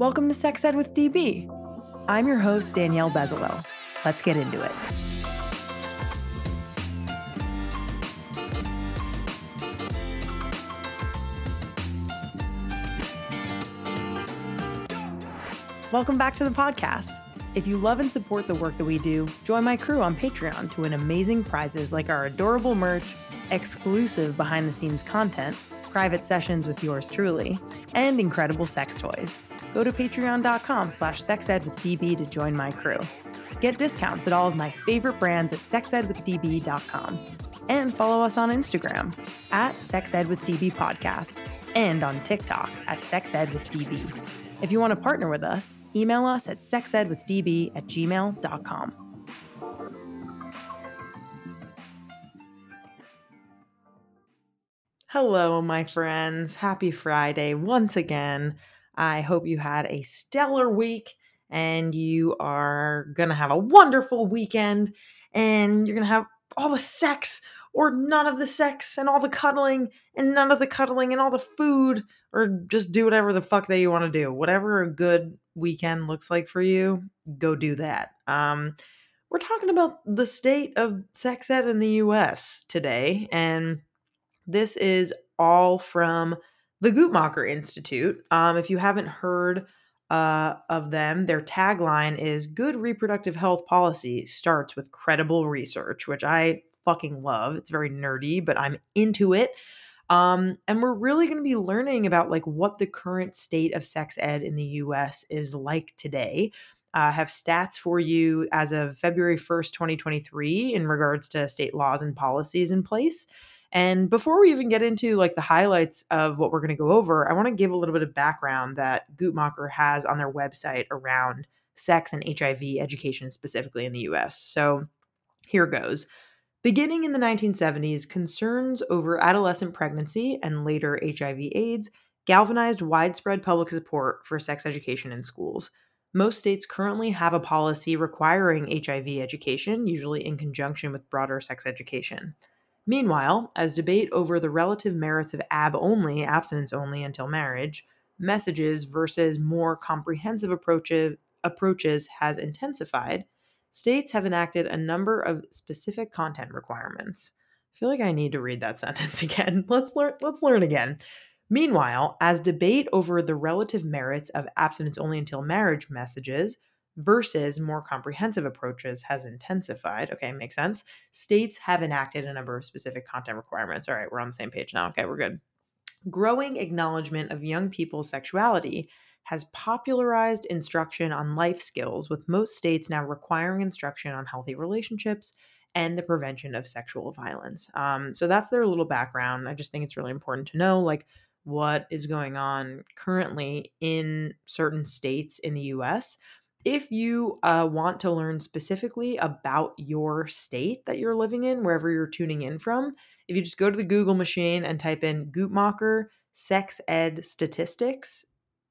Welcome to Sex Ed with DB. I'm your host, Danielle Bezalel. Let's get into it. Welcome back to the podcast. If you love and support the work that we do, join my crew on Patreon to win amazing prizes like our adorable merch, exclusive behind the scenes content, private sessions with yours truly, and incredible sex toys. Go to patreon.com slash sexedwithdb to join my crew. Get discounts at all of my favorite brands at sexedwithdb.com. And follow us on Instagram at sexedwithdb podcast and on TikTok at sexedwithdb. If you want to partner with us, email us at sexedwithdb at gmail.com. Hello, my friends. Happy Friday once again. I hope you had a stellar week and you are going to have a wonderful weekend and you're going to have all the sex or none of the sex and all the cuddling and none of the cuddling and all the food or just do whatever the fuck that you want to do. Whatever a good weekend looks like for you, go do that. Um, we're talking about the state of sex ed in the US today, and this is all from the Guttmacher Institute. Um, if you haven't heard uh, of them, their tagline is Good reproductive health policy starts with credible research, which I fucking love. It's very nerdy, but I'm into it. Um, and we're really going to be learning about like what the current state of sex ed in the US is like today. I uh, have stats for you as of February 1st, 2023, in regards to state laws and policies in place. And before we even get into like the highlights of what we're going to go over, I want to give a little bit of background that Guttmacher has on their website around sex and HIV education specifically in the US. So here goes. Beginning in the 1970s, concerns over adolescent pregnancy and later HIV/AIDS galvanized widespread public support for sex education in schools. Most states currently have a policy requiring HIV education, usually in conjunction with broader sex education. Meanwhile, as debate over the relative merits of AB only, abstinence only until marriage, messages versus more comprehensive approaches, approaches has intensified, states have enacted a number of specific content requirements. I feel like I need to read that sentence again. Let's learn let's learn again. Meanwhile, as debate over the relative merits of abstinence only until marriage messages versus more comprehensive approaches has intensified. Okay, makes sense. States have enacted a number of specific content requirements. All right, we're on the same page now. Okay, we're good. Growing acknowledgement of young people's sexuality has popularized instruction on life skills, with most states now requiring instruction on healthy relationships and the prevention of sexual violence. Um, so that's their little background. I just think it's really important to know, like, what is going on currently in certain states in the US. If you uh, want to learn specifically about your state that you're living in, wherever you're tuning in from, if you just go to the Google machine and type in Guttmacher sex ed statistics,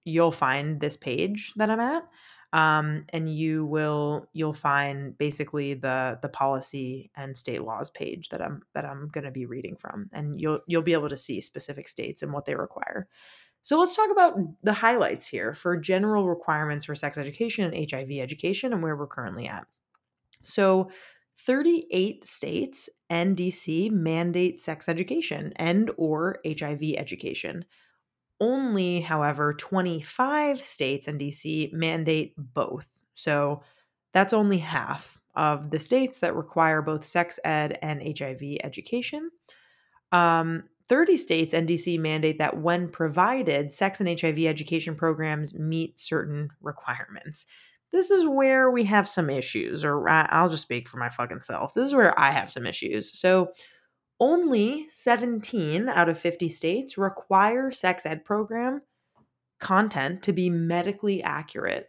you'll find this page that I'm at. Um, and you will you'll find basically the the policy and state laws page that I'm that I'm going to be reading from, and you'll you'll be able to see specific states and what they require. So let's talk about the highlights here for general requirements for sex education and HIV education and where we're currently at. So 38 states and DC mandate sex education and or HIV education. Only, however, 25 states and DC mandate both. So that's only half of the states that require both sex ed and HIV education. Um, 30 states and DC mandate that when provided, sex and HIV education programs meet certain requirements. This is where we have some issues, or I'll just speak for my fucking self. This is where I have some issues. So, only 17 out of 50 states require sex ed program content to be medically accurate.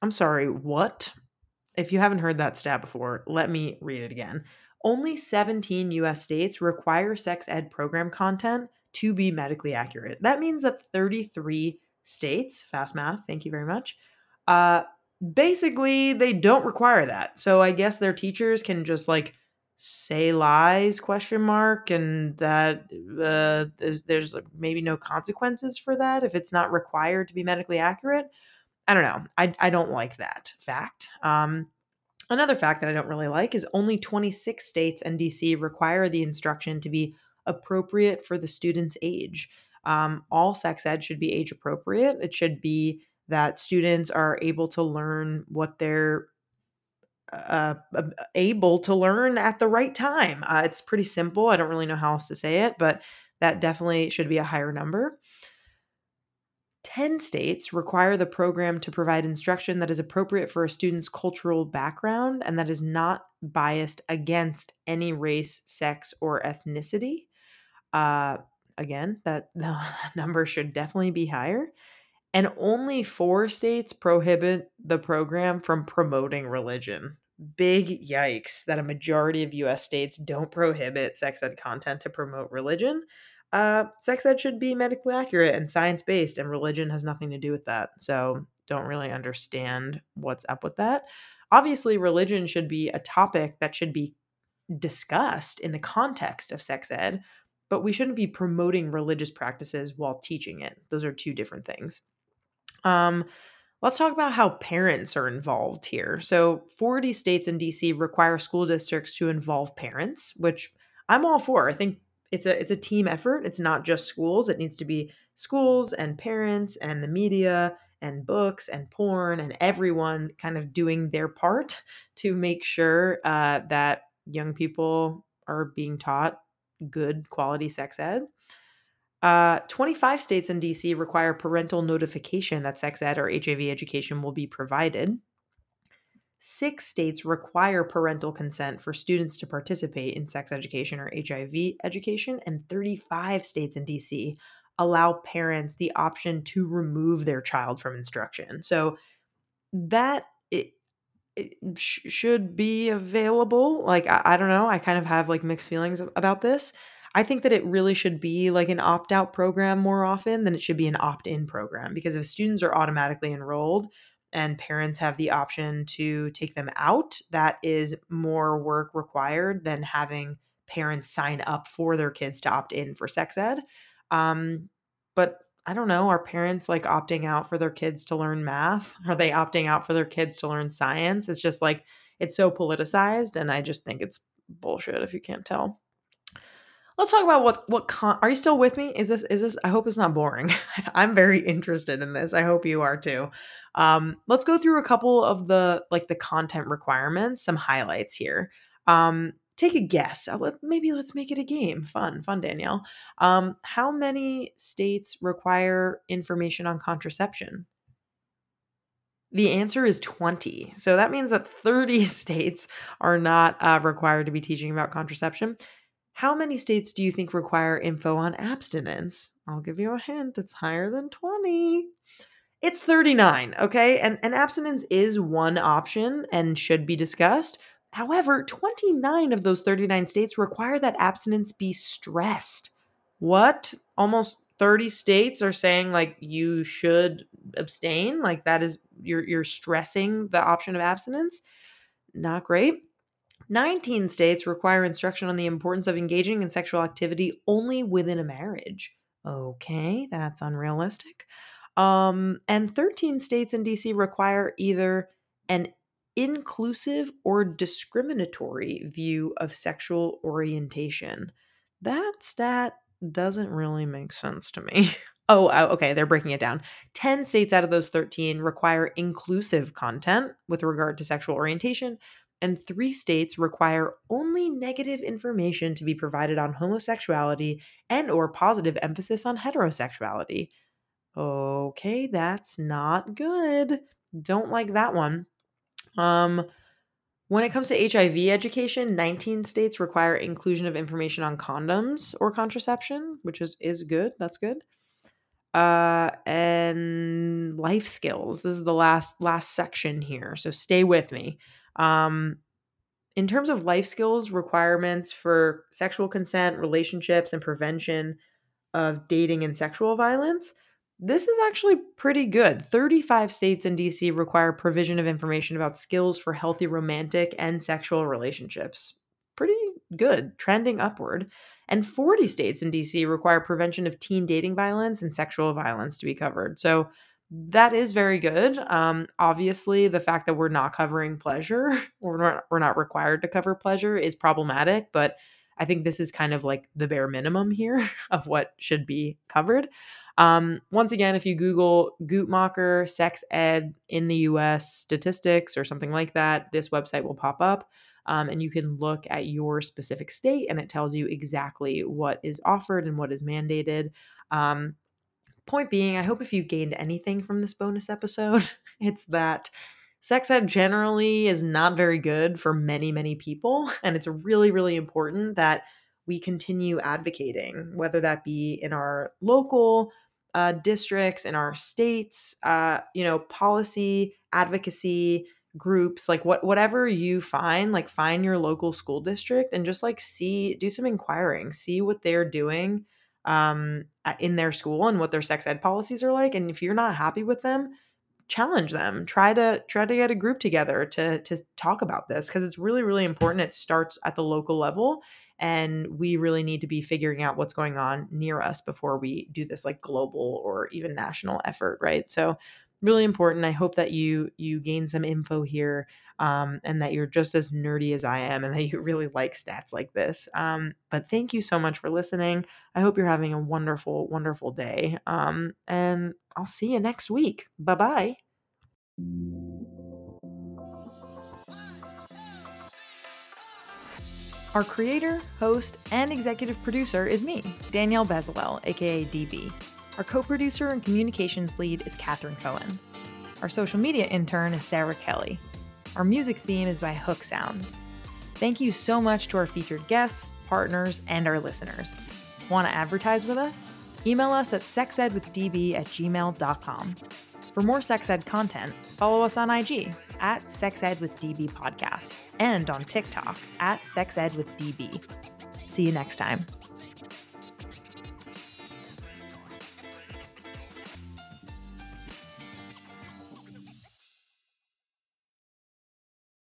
I'm sorry, what? If you haven't heard that stat before, let me read it again. Only 17 US states require sex ed program content to be medically accurate. That means that 33 states, fast math, thank you very much, uh, basically they don't require that. So I guess their teachers can just like say lies question mark and that uh, there's, there's maybe no consequences for that if it's not required to be medically accurate I don't know. I, I don't like that fact. Um, another fact that I don't really like is only 26 states and DC require the instruction to be appropriate for the student's age. Um, all sex ed should be age appropriate. It should be that students are able to learn what they're uh, able to learn at the right time. Uh, it's pretty simple. I don't really know how else to say it, but that definitely should be a higher number. 10 states require the program to provide instruction that is appropriate for a student's cultural background and that is not biased against any race, sex, or ethnicity. Uh, again, that number should definitely be higher and only four states prohibit the program from promoting religion. Big yikes that a majority of US states don't prohibit sex ed content to promote religion. Uh, sex ed should be medically accurate and science based, and religion has nothing to do with that. So, don't really understand what's up with that. Obviously, religion should be a topic that should be discussed in the context of sex ed, but we shouldn't be promoting religious practices while teaching it. Those are two different things. Um, let's talk about how parents are involved here. So, 40 states and DC require school districts to involve parents, which I'm all for. I think it's a it's a team effort. It's not just schools. It needs to be schools and parents and the media and books and porn and everyone kind of doing their part to make sure uh, that young people are being taught good quality sex ed. Uh, 25 states and DC require parental notification that sex ed or HIV education will be provided. Six states require parental consent for students to participate in sex education or HIV education, and 35 states and DC allow parents the option to remove their child from instruction. So that it, it sh- should be available. Like, I, I don't know. I kind of have like mixed feelings about this. I think that it really should be like an opt out program more often than it should be an opt in program because if students are automatically enrolled and parents have the option to take them out, that is more work required than having parents sign up for their kids to opt in for sex ed. Um, but I don't know, are parents like opting out for their kids to learn math? Are they opting out for their kids to learn science? It's just like it's so politicized and I just think it's bullshit if you can't tell let's talk about what what con- are you still with me? Is this is this i hope it's not boring. I'm very interested in this. I hope you are too. Um, let's go through a couple of the like the content requirements some highlights here. Um, take a guess. Uh, let, maybe let's make it a game. Fun fun danielle. Um, how many states require information on contraception? The answer is 20. So that means that 30 states are not uh, required to be teaching about contraception. How many states do you think require info on abstinence? I'll give you a hint. It's higher than 20. It's 39, okay? And, and abstinence is one option and should be discussed. However, 29 of those 39 states require that abstinence be stressed. What? Almost 30 states are saying like you should abstain, like that is you're you're stressing the option of abstinence. Not great. 19 states require instruction on the importance of engaging in sexual activity only within a marriage. Okay, that's unrealistic. Um, and 13 states in DC require either an inclusive or discriminatory view of sexual orientation. That stat doesn't really make sense to me. Oh, okay, they're breaking it down. 10 states out of those 13 require inclusive content with regard to sexual orientation, and three states require only negative information to be provided on homosexuality and or positive emphasis on heterosexuality. Okay, that's not good. Don't like that one. Um when it comes to HIV education, 19 states require inclusion of information on condoms or contraception, which is is good. That's good. Uh and life skills. This is the last last section here. So stay with me. Um, in terms of life skills requirements for sexual consent, relationships, and prevention of dating and sexual violence, this is actually pretty good. 35 states in DC require provision of information about skills for healthy romantic and sexual relationships. Pretty good, trending upward. And 40 states in DC require prevention of teen dating violence and sexual violence to be covered. So that is very good. Um, obviously, the fact that we're not covering pleasure, we're not, we're not required to cover pleasure, is problematic. But I think this is kind of like the bare minimum here of what should be covered. Um, once again, if you Google Guttmacher sex ed in the US statistics or something like that, this website will pop up. Um, and you can look at your specific state and it tells you exactly what is offered and what is mandated. Um, point being, I hope if you gained anything from this bonus episode, it's that sex ed generally is not very good for many, many people. And it's really, really important that we continue advocating, whether that be in our local uh, districts, in our states, uh, you know, policy, advocacy, groups like what whatever you find like find your local school district and just like see do some inquiring see what they're doing um, in their school and what their sex ed policies are like. And if you're not happy with them, challenge them. Try to try to get a group together to to talk about this because it's really really important. It starts at the local level, and we really need to be figuring out what's going on near us before we do this like global or even national effort, right? So really important. I hope that you you gain some info here um, and that you're just as nerdy as I am and that you really like stats like this. Um, but thank you so much for listening. I hope you're having a wonderful, wonderful day. Um, and I'll see you next week. Bye bye. Our creator, host, and executive producer is me, Danielle Bezalel, aka DB. Our co producer and communications lead is Cathren Cohen. Our social media intern is Sarah Kelly. Our music theme is by Hook Sounds. Thank you so much to our featured guests, partners, and our listeners. Want to advertise with us? Email us at sexedwithdb at gmail.com. For more sex ed content, follow us on IG at sexedwithdb podcast and on TikTok at sexedwithdb. See you next time.